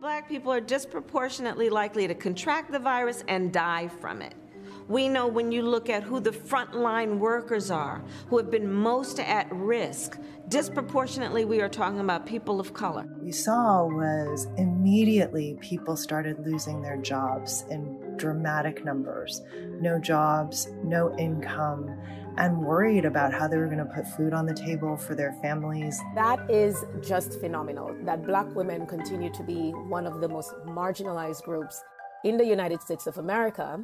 Black people are disproportionately likely to contract the virus and die from it. We know when you look at who the frontline workers are, who have been most at risk, disproportionately we are talking about people of color. What We saw was immediately people started losing their jobs in dramatic numbers. No jobs, no income and worried about how they were going to put food on the table for their families. That is just phenomenal that black women continue to be one of the most marginalized groups in the United States of America.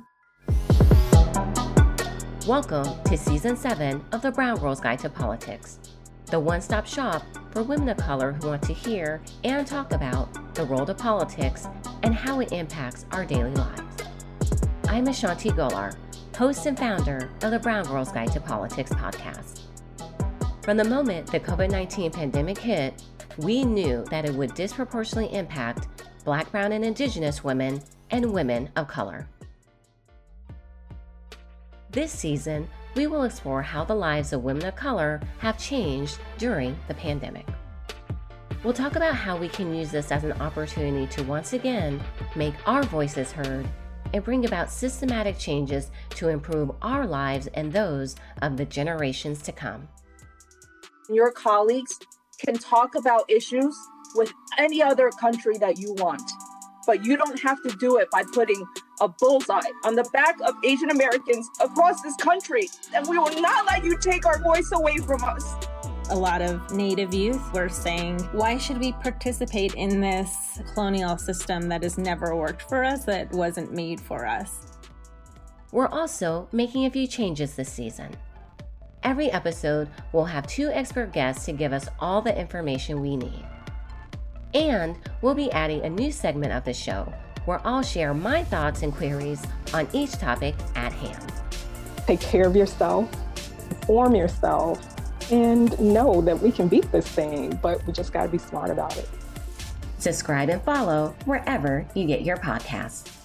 Welcome to Season 7 of the Brown Girls Guide to Politics, the one stop shop for women of color who want to hear and talk about the world of politics and how it impacts our daily lives. I'm Ashanti Golar host and founder of the Brown Girls Guide to Politics podcast. From the moment the COVID 19 pandemic hit, we knew that it would disproportionately impact Black, Brown, and Indigenous women and women of color. This season, we will explore how the lives of women of color have changed during the pandemic. We'll talk about how we can use this as an opportunity to once again make our voices heard and bring about systematic changes to improve our lives and those of the generations to come. Your colleagues can talk about issues with any other country that you want, but you don't have to do it by putting a bullseye on the back of Asian Americans across this country. And we will not let you take our voice away from us a lot of Native youth were saying, why should we participate in this colonial system that has never worked for us, that wasn't made for us? We're also making a few changes this season. Every episode we'll have two expert guests to give us all the information we need. And we'll be adding a new segment of the show where I'll share my thoughts and queries on each topic at hand. Take care of yourself, inform yourself, and know that we can beat this thing, but we just got to be smart about it. Subscribe and follow wherever you get your podcasts.